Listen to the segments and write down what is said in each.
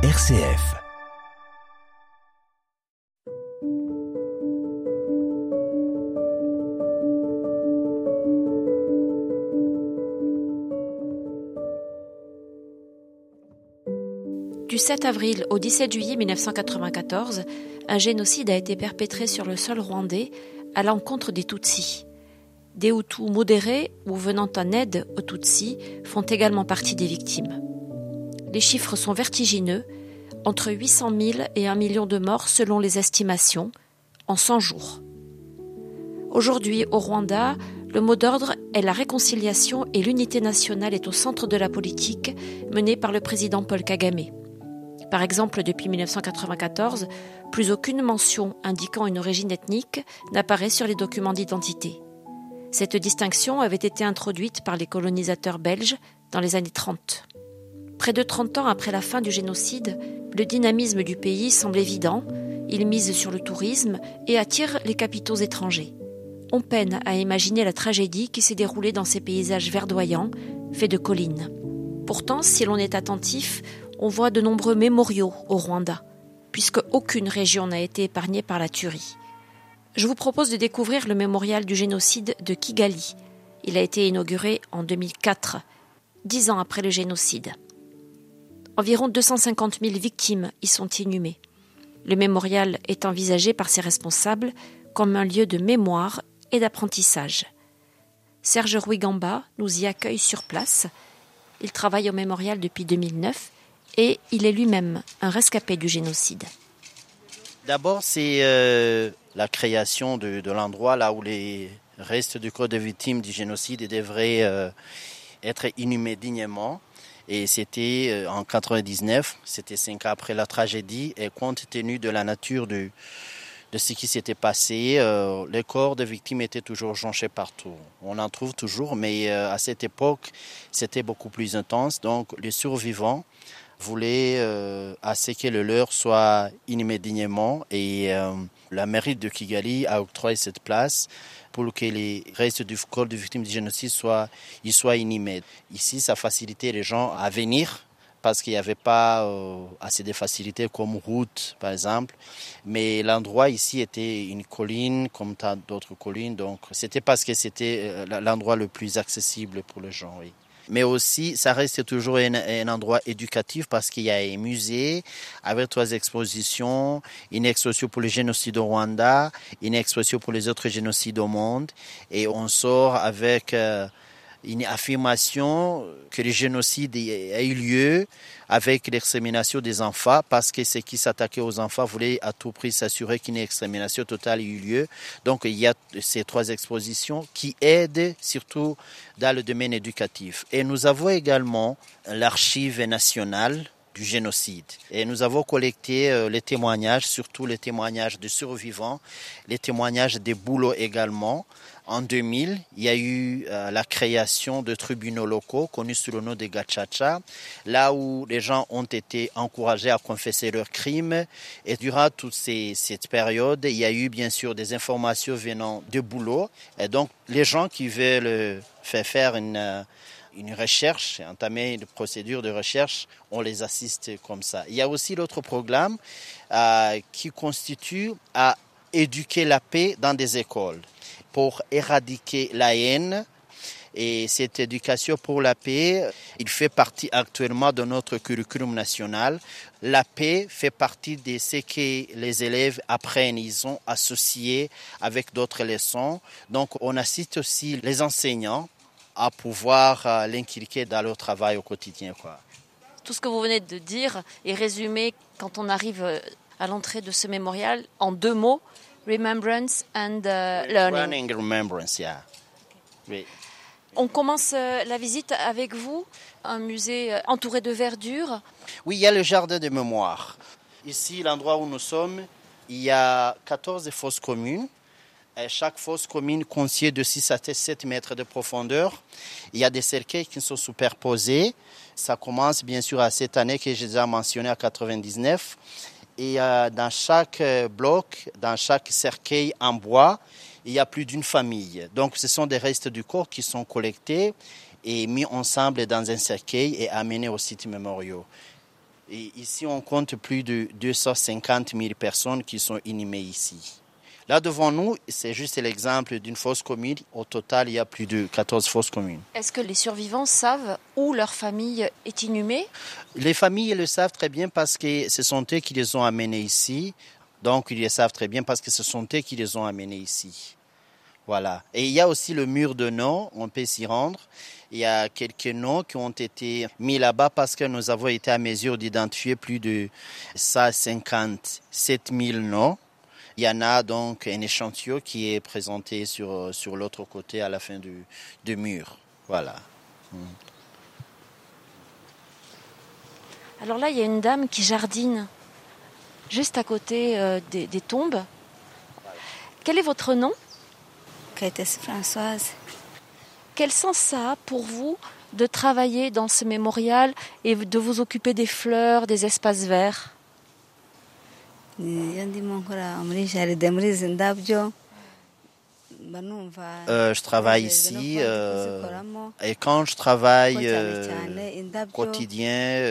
RCF. Du 7 avril au 17 juillet 1994, un génocide a été perpétré sur le sol rwandais à l'encontre des Tutsis. Des Hutus modérés ou venant en aide aux Tutsis font également partie des victimes. Les chiffres sont vertigineux, entre 800 000 et 1 million de morts selon les estimations, en 100 jours. Aujourd'hui, au Rwanda, le mot d'ordre est la réconciliation et l'unité nationale est au centre de la politique menée par le président Paul Kagame. Par exemple, depuis 1994, plus aucune mention indiquant une origine ethnique n'apparaît sur les documents d'identité. Cette distinction avait été introduite par les colonisateurs belges dans les années 30. Près de 30 ans après la fin du génocide, le dynamisme du pays semble évident, il mise sur le tourisme et attire les capitaux étrangers. On peine à imaginer la tragédie qui s'est déroulée dans ces paysages verdoyants, faits de collines. Pourtant, si l'on est attentif, on voit de nombreux mémoriaux au Rwanda, puisque aucune région n'a été épargnée par la tuerie. Je vous propose de découvrir le mémorial du génocide de Kigali. Il a été inauguré en 2004, dix ans après le génocide. Environ 250 000 victimes y sont inhumées. Le mémorial est envisagé par ses responsables comme un lieu de mémoire et d'apprentissage. Serge Rouigamba nous y accueille sur place. Il travaille au mémorial depuis 2009 et il est lui-même un rescapé du génocide. D'abord, c'est euh, la création de, l'endroit là où les restes du corps des victimes du génocide devraient euh, être inhumés dignement. Et c'était euh, en 99, c'était cinq ans après la tragédie, et compte tenu de la nature de, de ce qui s'était passé, les corps des victimes étaient toujours jonchés partout. On en trouve toujours, mais à cette époque, c'était beaucoup plus intense. Donc, les survivants voulait euh, à ce que le leur soit immédiatement et euh, la mairie de Kigali a octroyé cette place pour que les restes du corps de victimes du génocide soient, y soient inhumés. Ici, ça facilitait les gens à venir parce qu'il n'y avait pas euh, assez de facilités comme route, par exemple. Mais l'endroit ici était une colline, comme tant d'autres collines. Donc, c'était parce que c'était l'endroit le plus accessible pour les gens. Mais aussi ça reste toujours un, endroit éducatif parce qu'il y a un musée avec trois expositions, une exposition pour le génocide au Rwanda, une exposition pour les autres génocides au monde, et on sort avec euh, une affirmation que le génocide a eu lieu avec l'extermination des enfants parce que ceux qui s'attaquaient aux enfants voulaient à tout prix s'assurer qu'une extermination totale ait eu lieu. Donc il y a ces trois expositions qui aident surtout dans le domaine éducatif. Et nous avons également l'archive nationale du génocide. Et nous avons collecté euh, les témoignages, surtout les témoignages de survivants, les témoignages des boulots également. En 2000, il y a eu euh, la création de tribunaux locaux connus sous le nom de Gachacha, là où les gens ont été encouragés à confesser leurs crimes. Et durant toute cette période, il y a eu bien sûr des informations venant de boulot. Et donc, les gens qui veulent faire faire une euh, une recherche, entamer une procédure de recherche, on les assiste comme ça. Il y a aussi l'autre programme euh, qui constitue à éduquer la paix dans des écoles pour éradiquer la haine. Et cette éducation pour la paix, il fait partie actuellement de notre curriculum national. La paix fait partie de ce que les élèves apprennent. Ils sont associés avec d'autres leçons. Donc, on assiste aussi les enseignants à pouvoir euh, l'inculquer dans leur travail au quotidien. Tout ce que vous venez de dire est résumé quand on arrive euh, à l'entrée de ce mémorial en deux mots remembrance and uh, learning. remembrance, yeah. Oui. On commence euh, la visite avec vous, un musée entouré de verdure. Oui, il y a le jardin de mémoire. Ici, l'endroit où nous sommes, il y a 14 fosses communes chaque fosse commune contient de 6 à 7 mètres de profondeur. Il y a des cercueils qui sont superposés. Ça commence bien sûr à cette année que j'ai déjà mentionné à 99. Et euh, dans chaque euh, bloc, dans chaque cercueil en bois, il y a plus d'une famille. Donc ce sont des restes du corps qui sont collectés et mis ensemble dans un cercueil et amenés au site mémoriaux. Et ici, on compte plus de 250 000 personnes qui sont inhumées ici. Là devant nous, c'est juste l'exemple d'une fosse commune. Au total, il y a plus de 14 fosses communes. Est-ce que les survivants savent où leur famille est inhumée? Les familles le savent très bien parce que ce sont eux qui les ont amenés ici. Donc, ils le savent très bien parce que ce sont eux qui les ont amenés ici. Voilà. Et il y a aussi le mur de noms, on peut s'y rendre. Il y a quelques noms qui ont été mis là-bas parce que nous avons été à mesure d'identifier plus de 157 000 noms. Il y en a donc un échantillon qui est présenté sur, sur l'autre côté à la fin du, du mur. Voilà. Hmm. Alors là, il y a une dame qui jardine juste à côté euh, des, des tombes. Quel est votre nom? Françoise. Quel sens ça a pour vous de travailler dans ce mémorial et de vous occuper des fleurs, des espaces verts? iyo ndimo nkora muri jaride muri izi ndabyo euh, je travaille ici euh, et quand je travaille euh, quotidien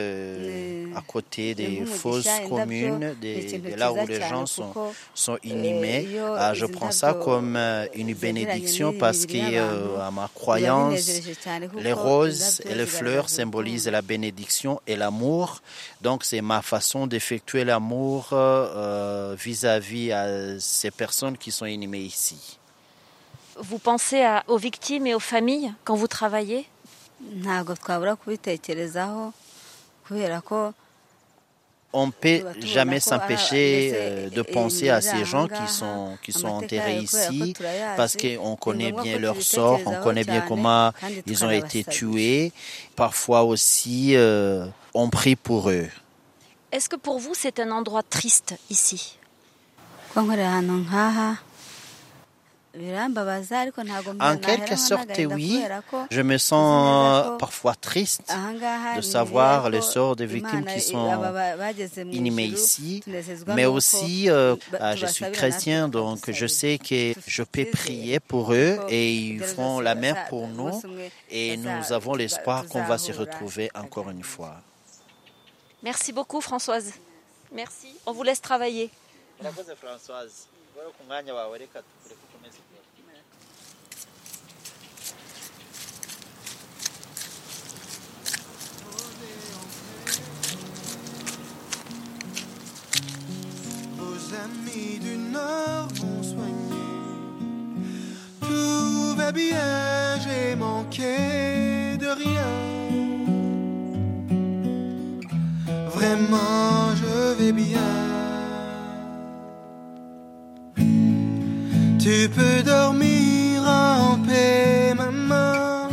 à côté des fosses communes, de là où les gens sont, sont inhumés, ah, je prends ça comme une bénédiction parce que à ma croyance, les roses et les fleurs symbolisent la bénédiction et l'amour. Donc c'est ma façon d'effectuer l'amour vis-à-vis à ces personnes qui sont inhumées ici. Vous pensez à, aux victimes et aux familles quand vous travaillez? On ne peut jamais s'empêcher euh, de penser à ces gens qui sont, qui sont enterrés ici parce qu'on connaît bien leur sort, on connaît bien comment ils ont été tués. Parfois aussi, euh, on prie pour eux. Est-ce que pour vous, c'est un endroit triste ici? En quelque sorte, oui. Je me sens parfois triste de savoir le sort des victimes qui sont inhumées ici, mais aussi, euh, ah, je suis chrétien, donc je sais que je peux prier pour eux et ils font la même pour nous et nous avons l'espoir qu'on va se retrouver encore une fois. Merci beaucoup, Françoise. Merci. On vous laisse travailler. Françoise. Amis du Nord vont soigner. Tout va bien, j'ai manqué de rien. Vraiment, je vais bien. Tu peux dormir en paix, maman.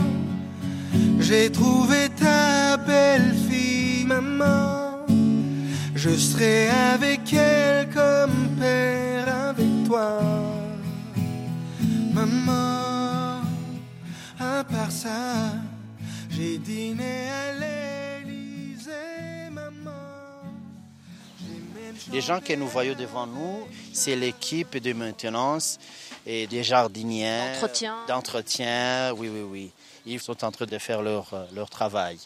J'ai trouvé ta belle fille, maman. Je serai avec ça, j'ai dîné à l'Élysée, maman. Les gens que nous voyons devant nous, c'est l'équipe de maintenance et des jardiniers. D'entretien. D'entretien, oui, oui, oui. Ils sont en train de faire leur, euh, leur travail.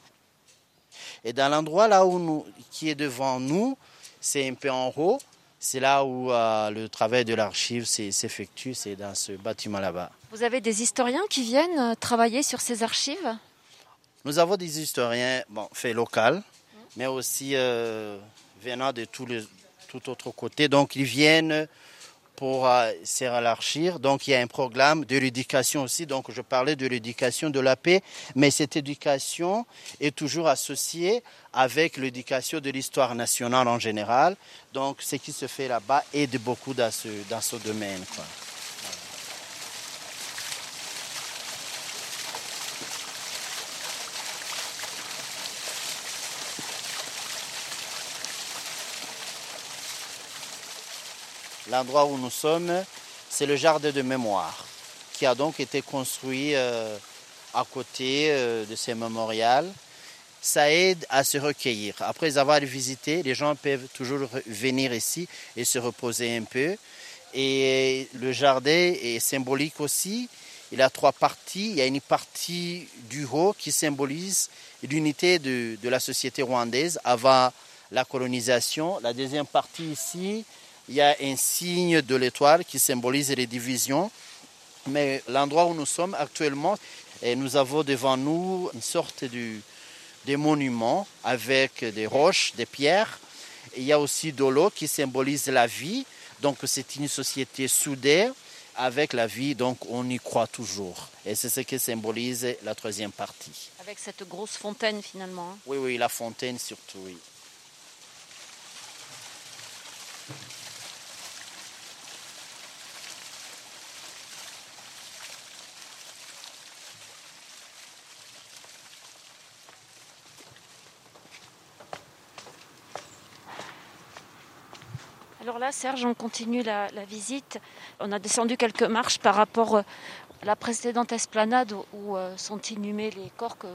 Et dans l'endroit là où nous, qui est devant nous, c'est un peu en haut. C'est là où euh, le travail de l'archive s'effectue, c'est dans ce bâtiment là-bas. Vous avez des historiens qui viennent euh, travailler sur ces archives? Nous avons des historiens, bon, faits locaux, mais aussi venant de les, tout autre côté. Donc ils viennent pour s'élargir. Donc il y a un programme de l'éducation aussi. Donc je parlais de l'éducation de la paix, mais cette éducation est toujours associée avec l'éducation de l'histoire nationale en général. Donc ce qui se fait là-bas aide beaucoup dans ce, dans ce domaine. L'endroit où nous sommes, c'est le jardin de mémoire qui a donc été construit euh, à côté euh, de ces mémorials. Ça aide à se recueillir. Après avoir visité, les gens peuvent toujours venir ici et se reposer un peu. Et le jardin est symbolique aussi. Il a trois parties. Il y a une partie du haut qui symbolise l'unité de, de la société rwandaise avant la colonisation. La deuxième partie ici, il y a un signe de l'étoile qui symbolise les divisions. Mais l'endroit où nous sommes actuellement, et nous avons devant nous une sorte de, de monument avec des roches, des pierres. il y a aussi de l'eau qui symbolise la vie. Donc c'est une société soudée avec la vie, donc on y croit toujours. Et c'est ce que symbolise la troisième partie. Avec cette grosse fontaine finalement. Hein. Oui, oui, la fontaine surtout, oui. Serge, on continue la, visite. On a descendu quelques marches par rapport à la précédente esplanade où euh, sont inhumés les corps que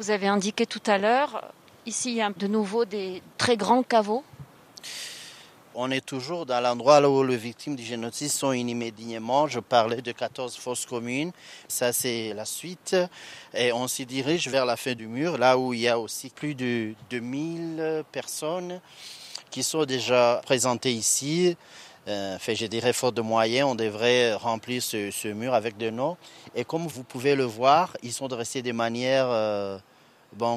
vous avez indiqués tout à l'heure. Ici, il y a de nouveau des très grands caveaux. On est toujours dans l'endroit où les victimes du génocide sont inhumées dignement. Je parlais de 14 fosses communes. Ça, c'est la suite. Et on s'y dirige vers la fin du mur, là où il y a aussi plus de 2000 personnes qui sont déjà présentés ici. Euh, je dirais, faute de moyens, on devrait remplir ce, mur avec des noms. Et comme vous pouvez le voir, ils sont dressés de manière, euh,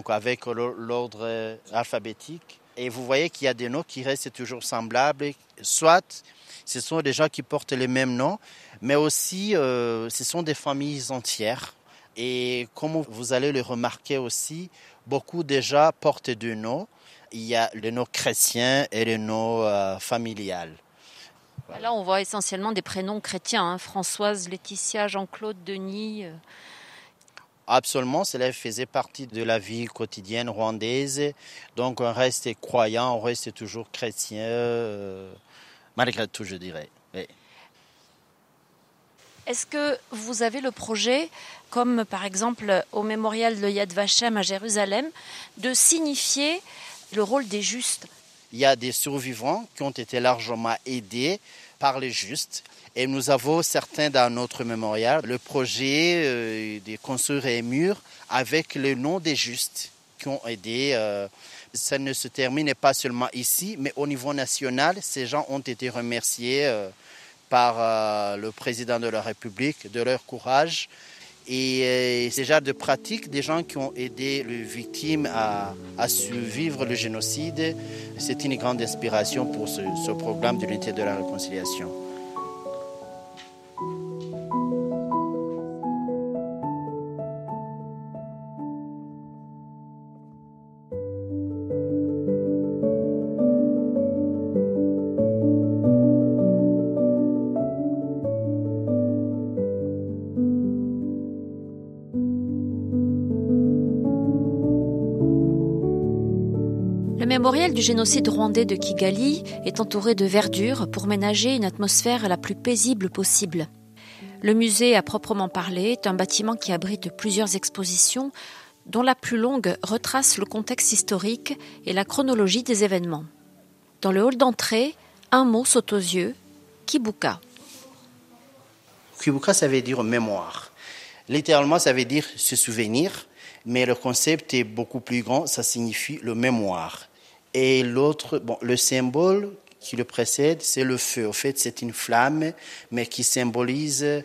avec l'ordre alphabétique. Et vous voyez qu'il y a des noms qui restent toujours semblables. Soit ce sont des gens qui portent les mêmes noms, mais aussi euh, ce sont des familles entières. Et comme vous allez le remarquer aussi, beaucoup déjà portent deux noms il y a le nom chrétien et le nom euh, familial. Là, on voit essentiellement des prénoms chrétiens hein. Françoise, Laetitia, Jean-Claude, Denis. Euh. Absolument, cela faisait partie de la vie quotidienne rwandaise. Donc, on reste croyant, on reste toujours chrétien, euh, malgré tout, je dirais. Est-ce que vous avez le projet, comme par exemple au mémorial de Yad Vashem à Jérusalem, de signifier le rôle des justes. Il y a des survivants qui ont été largement aidés par les justes. Et nous avons certains dans notre mémorial le projet euh, de construire un mur avec le nom des justes qui ont aidé. Euh, ça ne se termine pas seulement ici, mais au niveau national, ces gens ont été remerciés euh, par le président de la République de leur courage et euh, c'est déjà de pratique des gens qui ont aidé les victimes à, survivre le génocide. C'est une grande inspiration pour ce, ce programme de l'unité de la réconciliation. Mémorial du génocide rwandais de Kigali est entouré de verdure pour ménager une atmosphère la plus paisible possible. Le musée à proprement parler est un bâtiment qui abrite plusieurs expositions dont la plus longue retrace le contexte historique et la chronologie des événements. Dans le hall d'entrée, un mot saute aux yeux, Kibuka. Kibuka, ça veut dire mémoire. Littéralement, ça veut dire se souvenir, mais le concept est beaucoup plus grand, ça signifie le mémoire. Et l'autre, bon, le symbole qui le précède, c'est le feu. En fait, c'est une flamme, mais qui symbolise euh,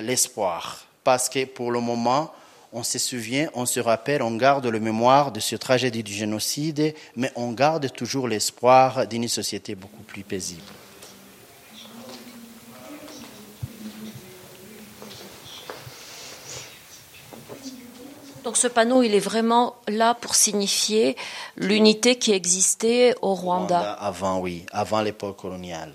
l'espoir. Parce que pour le moment, on se souvient, on se rappelle, on garde le mémoire de ce tragédie du génocide, mais on garde toujours l'espoir d'une société beaucoup plus paisible. Donc ce panneau, il est vraiment là pour signifier l'unité qui existait au Rwanda. avant, oui, avant l'époque coloniale.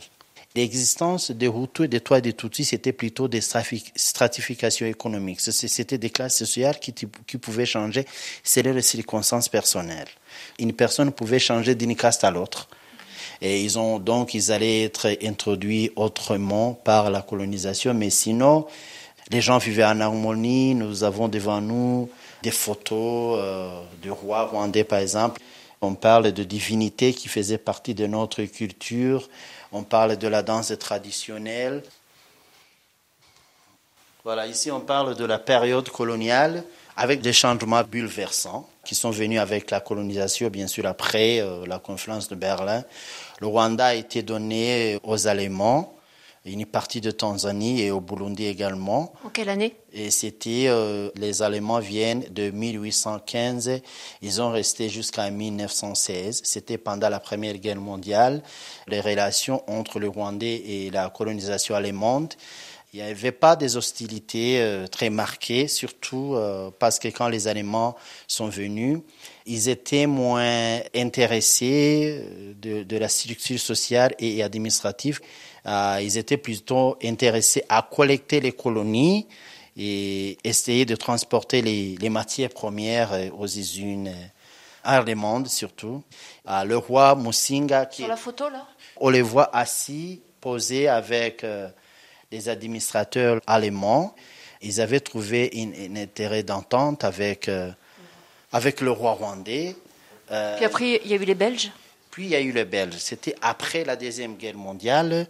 L'existence des Hutus et des Toits des Tutsis, c'était plutôt des stratifications économiques. C'était des classes sociales qui, qui pouvaient changer selon les circonstances personnelles. Une personne pouvait changer d'une caste à l'autre. Et ils ont donc, ils allaient être introduits autrement par la colonisation, mais sinon, les gens vivaient en harmonie. Nous avons devant nous des photos euh, du roi rwandais, par exemple. On parle de divinités qui faisaient partie de notre culture. On parle de la danse traditionnelle. Voilà, ici on parle de la période coloniale avec des changements bouleversants qui sont venus avec la colonisation, bien sûr, après euh, la conférence de Berlin. Le Rwanda a été donné aux Allemands une partie de Tanzanie et au Burundi également. En quelle année? Et c'était, euh, les Allemands viennent de 1815, ils ont resté jusqu'en 1916. C'était pendant la Première Guerre mondiale, les relations entre le Rwandais et la colonisation allemande. Il n'y avait pas des hostilités euh, très marquées, surtout euh, parce que quand les Allemands sont venus, ils étaient moins intéressés de, de la structure sociale et administrative. Euh, ils étaient plutôt intéressés à collecter les colonies et essayer de transporter les, les matières premières euh, aux usines euh, allemandes surtout. Euh, le roi Musinga, qui, Sur la photo, là? on les voit assis, posés avec euh, les administrateurs allemands. Ils avaient trouvé un, un intérêt d'entente avec, euh, avec le roi rwandais. Euh, Puis après, il y a eu les Belges. puis il y a eu les Belges. C'était après la Deuxième Guerre mondiale.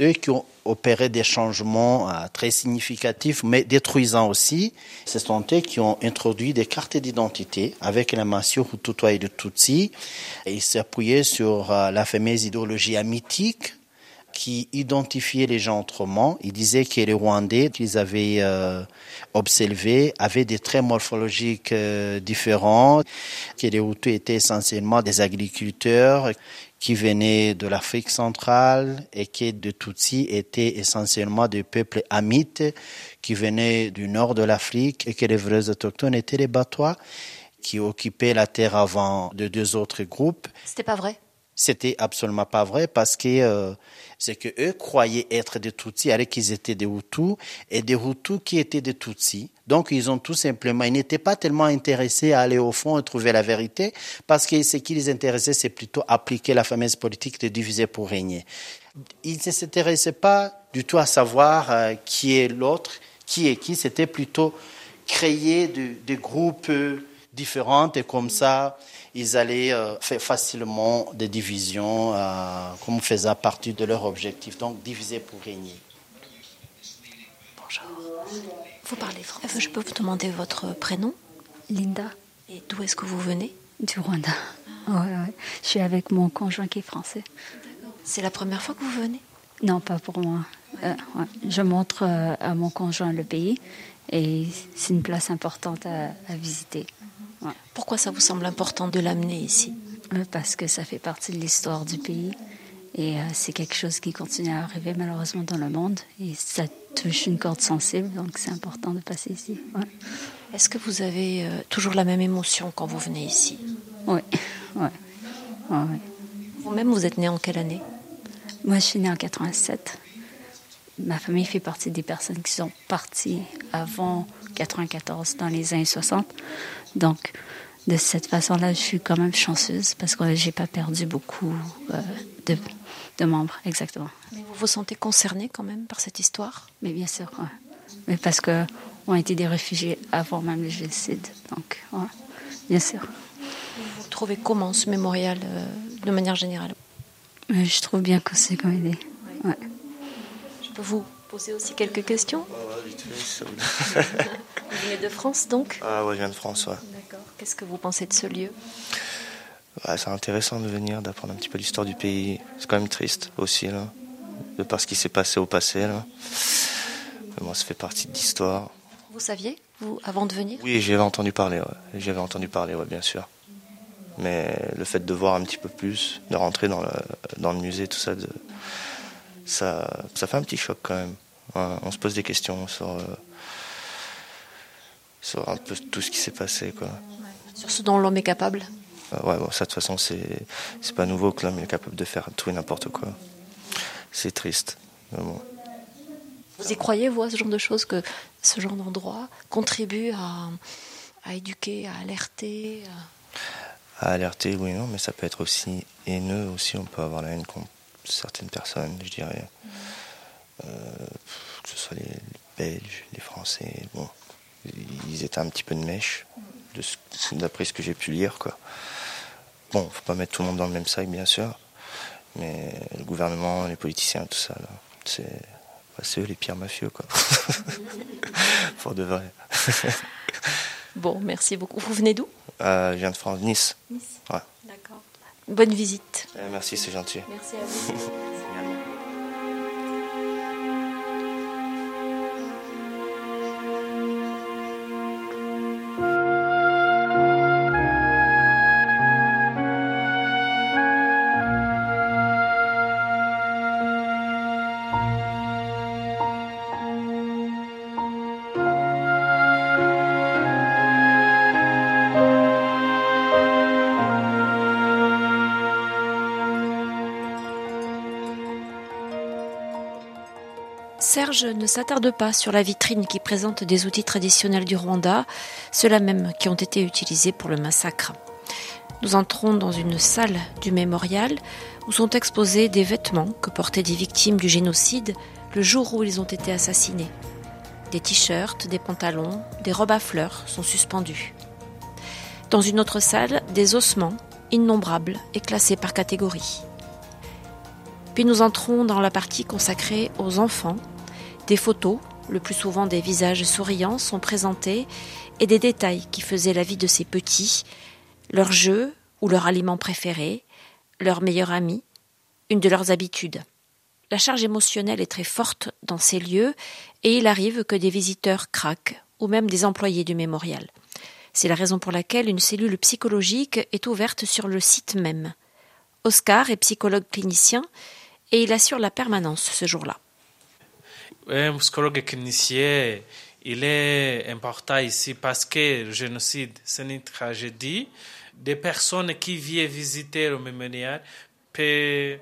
Eux qui ont opéré des changements euh, très significatifs, mais détruisants aussi. Ce sont eux qui ont introduit des cartes d'identité avec la mention Hutu et de Tutsi. Et ils s'appuyaient sur euh, la fameuse idéologie amitique qui identifiait les gens autrement. Ils disaient que les Rwandais qu'ils avaient euh, observés avaient des traits morphologiques euh, différents, que les Hutus étaient essentiellement des agriculteurs qui venaient de l'Afrique centrale et que les Tutsis étaient essentiellement des peuples hamites qui venaient du nord de l'Afrique et que les vrais autochtones étaient les Batois qui occupaient la terre avant de deux autres groupes. C'était pas vrai? C'était absolument pas vrai parce que euh, c'est que eux croyaient être des Tutsis alors qu'ils étaient des Hutus et des Hutus qui étaient des Tutsis. Donc ils ont tout simplement, ils n'étaient pas tellement intéressés à aller au fond et trouver la vérité parce que ce qui les intéressait, c'est plutôt appliquer la fameuse politique de diviser pour régner. Ils ne s'intéressaient pas du tout à savoir euh, qui est l'autre, qui est qui. C'était plutôt créer de- des groupes euh, différents et comme ça, ils allaient euh, faire facilement des divisions euh, comme faisant partie de leur objectif. Donc diviser pour régner. Bonjour. Vous parlez français Je peux vous demander votre prénom? Linda Et d'où est-ce que vous venez? Du Rwanda. Ouais, ouais. Je suis avec mon conjoint qui est français. C'est la première fois que vous venez? Non, pas pour moi. Euh, ouais. Je montre euh, à mon conjoint le pays et c'est une place importante à, à visiter. Ouais. Pourquoi ça vous semble important de l'amener ici? Euh, Parce que ça fait partie de l'histoire du pays et euh, c'est quelque chose qui continue à arriver malheureusement dans le monde et ça touche une corde sensible donc c'est important de passer ici. Ouais. Est-ce que vous avez euh, toujours la même émotion quand vous venez ici? Ouais, ouais. Vous-même, vous êtes né en quelle année? Moi, je suis née en 87. Ma famille fait partie des personnes qui sont parties avant 94, dans les années 60. Donc, de cette façon-là, je suis quand même chanceuse parce que j'ai pas perdu beaucoup euh, de, de membres, exactement. Mais vous vous sentez concerné quand même par cette histoire? Mais bien sûr, ouais. Mais parce que on a été des réfugiés avant même le génocide. Donc, ouais, bien sûr. Vous trouvez comment ce mémorial euh, de manière générale? Mais je trouve bien que c'est comme idée. Ouais. Je peux vous poser aussi quelques questions Vous venez de France donc Ah ouais, je viens de France, ouais. D'accord. Qu'est-ce que vous pensez de ce lieu? Ouais, c'est intéressant de venir, d'apprendre un petit peu l'histoire du pays. C'est quand même triste aussi, là, de par ce qui s'est passé au passé, là. Mais bon, ça fait partie de l'histoire. Vous saviez, vous, avant de venir? Oui, j'avais entendu parler, ouais. J'avais entendu parler, ouais, bien sûr. Mais le fait de voir un petit peu plus, de rentrer dans le, dans le musée, tout ça, de, ça, ça fait un petit choc quand même. Ouais, on se pose des questions sur, euh, sur un peu tout ce qui s'est passé, quoi. Sur ce dont l'homme est capable Euh, Ouais, bon, ça, de toute façon, c'est, c'est pas nouveau que l'homme est capable de faire tout et n'importe quoi. C'est triste. Mais bon. Vous y croyez, vous, à ce genre de choses, que ce genre d'endroit contribue à, à éduquer, à alerter à- À alerter, oui, non, mais ça peut être aussi haineux aussi. On peut avoir la haine contre certaines personnes, je dirais. Euh, que ce soit les, les Belges, les Français, bon, ils étaient un petit peu de mèche, ce- d'après ce que j'ai pu lire, quoi. Bon, faut pas mettre tout le monde dans le même sac, bien sûr, mais le gouvernement, les politiciens, tout ça, c'est, bah, eux les pires mafieux, quoi. Pour de vrai. Bon, merci beaucoup. Vous venez d'où? Euh, Je viens de France, Nice. Nice. Ouais. D'accord. Bonne visite. Euh, merci, c'est gentil. Merci à vous. Serge ne s'attarde pas sur la vitrine qui présente des outils traditionnels du Rwanda, ceux-là même qui ont été utilisés pour le massacre. Nous entrons dans une salle du mémorial où sont exposés des vêtements que portaient des victimes du génocide le jour où ils ont été assassinés. Des t-shirts, des pantalons, des robes à fleurs sont suspendus. Dans une autre salle, des ossements, innombrables et classés par catégorie. Puis nous entrons dans la partie consacrée aux enfants des photos, le plus souvent des visages souriants, sont présentés et des détails qui faisaient la vie de ces petits, leur jeu ou leur aliment préféré, leur meilleur ami, une de leurs habitudes. La charge émotionnelle est très forte dans ces lieux et il arrive que des visiteurs craquent ou même des employés du mémorial. C'est la raison pour laquelle une cellule psychologique est ouverte sur le site même. Oscar est psychologue clinicien et il assure la permanence ce jour-là un psychologue clinicien, il est important ici parce que le génocide, c'est une tragédie. Des personnes qui viennent visiter le mémorial peuvent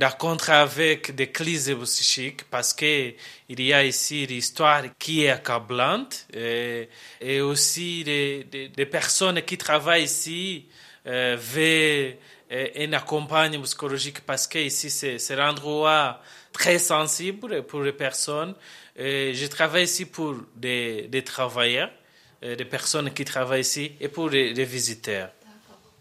rencontrer avec des crises psychiques parce qu'il y a ici l'histoire qui est accablante et, aussi des, personnes qui travaillent ici euh, veulent un accompagnement psychologique parce que ici c'est l'endroit très sensible pour les personnes. je travaille ici pour des, des travailleurs, euh, des personnes qui travaillent ici et pour des, visiteurs.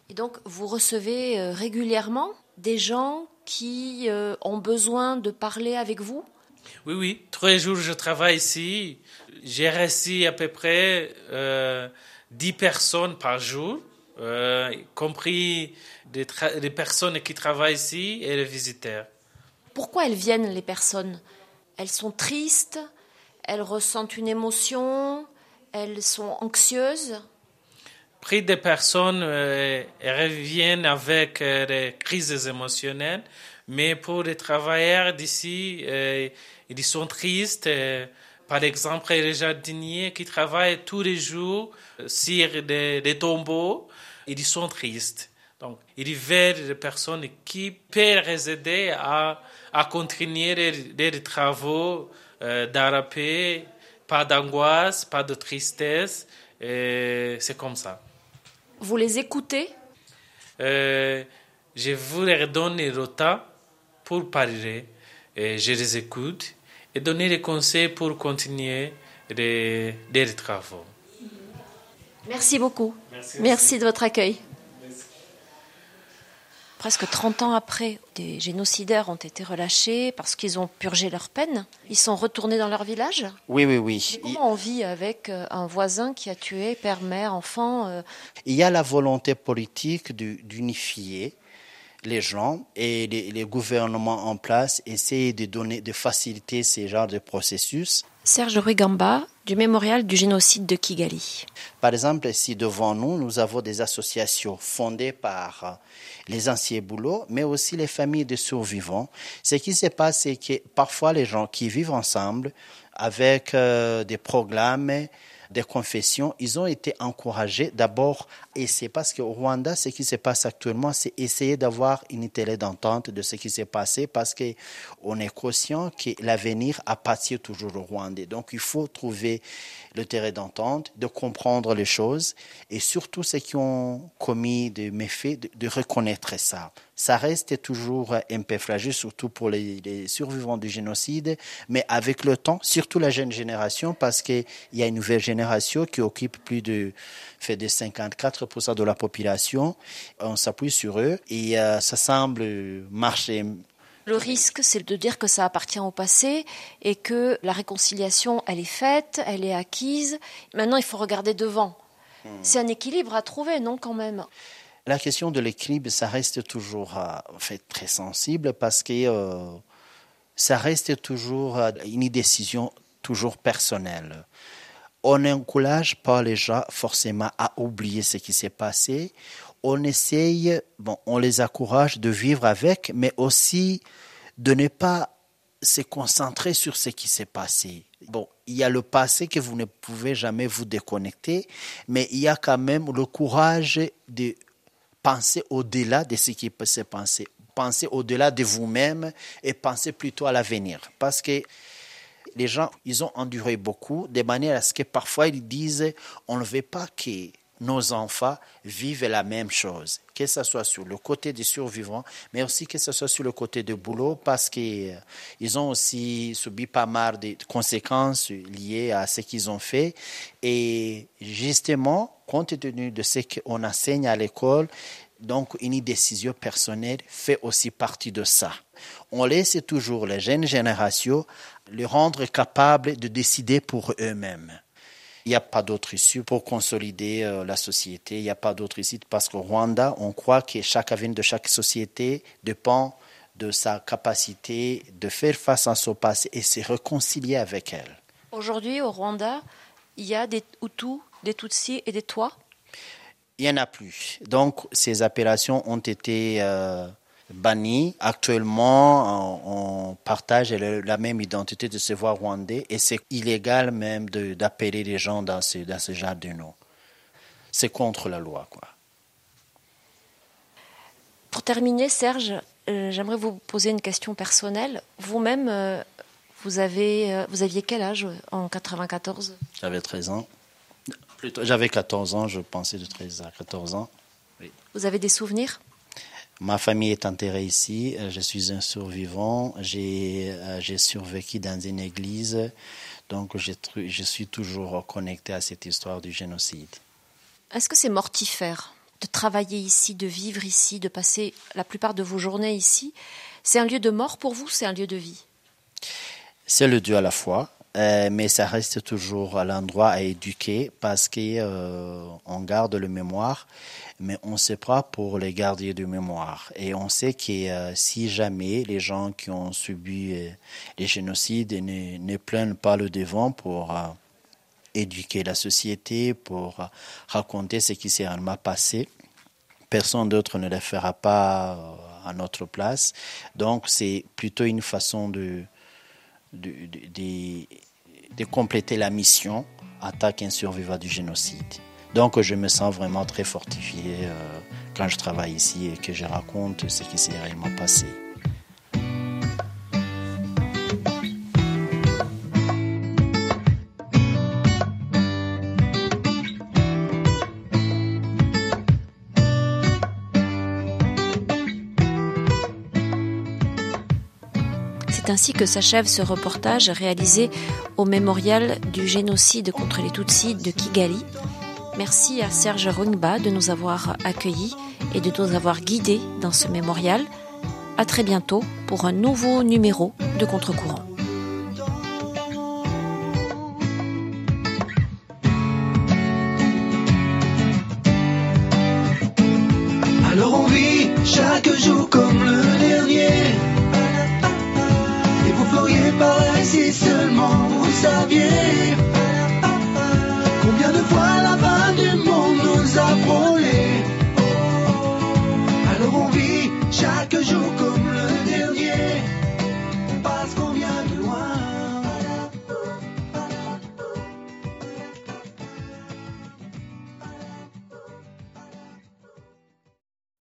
Et donc, vous recevez euh, régulièrement des gens qui euh, ont besoin de parler avec vous? Oui, oui. Les jours, je travaille ici. J'ai reçu à peu près euh, 10 personnes par jour, y compris des, des personnes qui travaillent ici et les visiteurs. Pourquoi elles viennent, les personnes? Elles sont tristes, elles ressentent une émotion, elles sont anxieuses? Pris des personnes euh, reviennent avec euh, des crises émotionnelles, mais pour les travailleurs d'ici, euh, ils sont tristes. Par exemple, les jardiniers qui travaillent tous les jours sur des, des tombeaux, ils sont tristes. Donc, ils veulent des personnes qui peuvent les aider à à continuer les, travaux euh, pas d'angoisse, pas de tristesse, c'est comme ça. Vous les écoutez? Euh, Je vous leur donner le temps pour parler, et je les écoute et donner des conseils pour continuer les, les travaux. Merci beaucoup. Merci de votre accueil presque 30 ans après, des génocidaires ont été relâchés parce qu'ils ont purgé leur peine. Ils sont retournés dans leur village? Oui, oui, oui. comment on vit avec euh, un voisin qui a tué père, mère, enfant euh? Il y a la volonté politique d'unifier les gens et les, gouvernements en place essayer de donner, de faciliter ces genres de processus. Serge Rugamba, du mémorial du génocide de Kigali. Par exemple, ici devant nous, nous avons des associations fondées par les anciens boulots, mais aussi les familles de survivants. Ce qui se passe, c'est que parfois les gens qui vivent ensemble avec euh, des programmes, des confessions, ils ont été encouragés d'abord, c'est parce qu'au Rwanda, ce qui se passe actuellement, c'est essayer d'avoir une télé d'entente de ce qui s'est passé, parce qu'on est conscient que l'avenir appartient toujours au Rwanda. Donc il faut trouver le terrain d'entente, de comprendre les choses, et surtout ceux qui ont commis des méfaits, de reconnaître ça ça reste toujours un peu fragile, surtout pour les, survivants du génocide, mais avec le temps, surtout la jeune génération, parce qu'il y a une nouvelle génération qui occupe plus de, fait de 54% de la population. On s'appuie sur eux et euh, ça semble marcher Le risque, c'est de dire que ça appartient au passé et que la réconciliation, elle est faite, elle est acquise. Maintenant, il faut regarder devant. Hmm. C'est un équilibre à trouver, non, quand même? La question de l'équilibre, ça reste toujours euh, fait, très sensible parce que euh, ça reste toujours une décision toujours personnelle. On n'encourage pas les gens forcément à oublier ce qui s'est passé on essaye, bon, on les encourage de vivre avec, mais aussi de ne pas se concentrer sur ce qui s'est passé. Bon, il y a le passé que vous ne pouvez jamais vous déconnecter, mais il y a quand même le courage de penser au-delà de ce qui peut se passer, penser au-delà de vous-même et penser plutôt à l'avenir. Parce que les gens, ils ont enduré beaucoup, de manière à ce que parfois ils disent, on ne veut pas que nos enfants vivent la même chose, que ce soit sur le côté des survivants, mais aussi que ce soit sur le côté du boulot, parce qu'ils euh, ont aussi subi pas mal de conséquences liées à ce qu'ils ont fait. Et justement, compte tenu de ce qu'on enseigne à l'école, donc une décision personnelle fait aussi partie de ça. On laisse toujours les jeunes générations les rendre capables de décider pour eux-mêmes. Il n'y a pas d'autre issue pour consolider euh, la société. Il n'y a pas d'autre issue parce qu'au Rwanda, on croit que chaque avenir de chaque société dépend de sa capacité de faire face à son passé et se réconcilier avec elle. Aujourd'hui, au Rwanda, il y a des Hutus, des Tutsis et des Toits Il n'y en a plus. Donc, ces appellations ont été euh, banni. Actuellement, on, partage la même identité de se voir rwandais et c'est illégal même d'appeler les gens dans ce, dans ce genre de nom. C'est contre la loi, quoi. Pour terminer, Serge, euh, j'aimerais vous poser une question personnelle. Vous-même, euh, vous, avez, euh, vous aviez quel âge en 94 J'avais 13 ans. J'avais 14 ans, je pensais de 13 à 14 ans. Vous avez des souvenirs? Ma famille est enterrée ici. Euh, je suis un survivant. J'ai euh, survécu dans une église. Donc, je suis toujours connecté à cette histoire du génocide. Est-ce que c'est mortifère de travailler ici, de vivre ici, de passer la plupart de vos journées ici? C'est un lieu de mort pour vous C'est un lieu de vie? C'est le Dieu à la fois. Euh, mais ça reste toujours à l'endroit à éduquer parce qu'on euh, garde le mémoire, mais on ne sait pas pour les gardiens de mémoire. Et on sait que euh, si jamais les gens qui ont subi les génocides ne, ne prennent pas le devant pour éduquer la société, pour raconter ce qui s'est réellement passé, personne d'autre ne le fera pas à notre place. Donc c'est plutôt une façon de de, compléter la mission attaque un survivant du génocide. Donc je me sens vraiment très fortifié euh, quand je travaille ici et que je raconte ce qui s'est réellement passé. Ainsi que s'achève ce reportage réalisé au mémorial du génocide contre les Tutsis de Kigali. Merci à Serge Rungba de nous avoir accueillis et de nous avoir guidés dans ce mémorial. À très bientôt pour un nouveau numéro de Contre-courant. Alors on vit chaque jour comme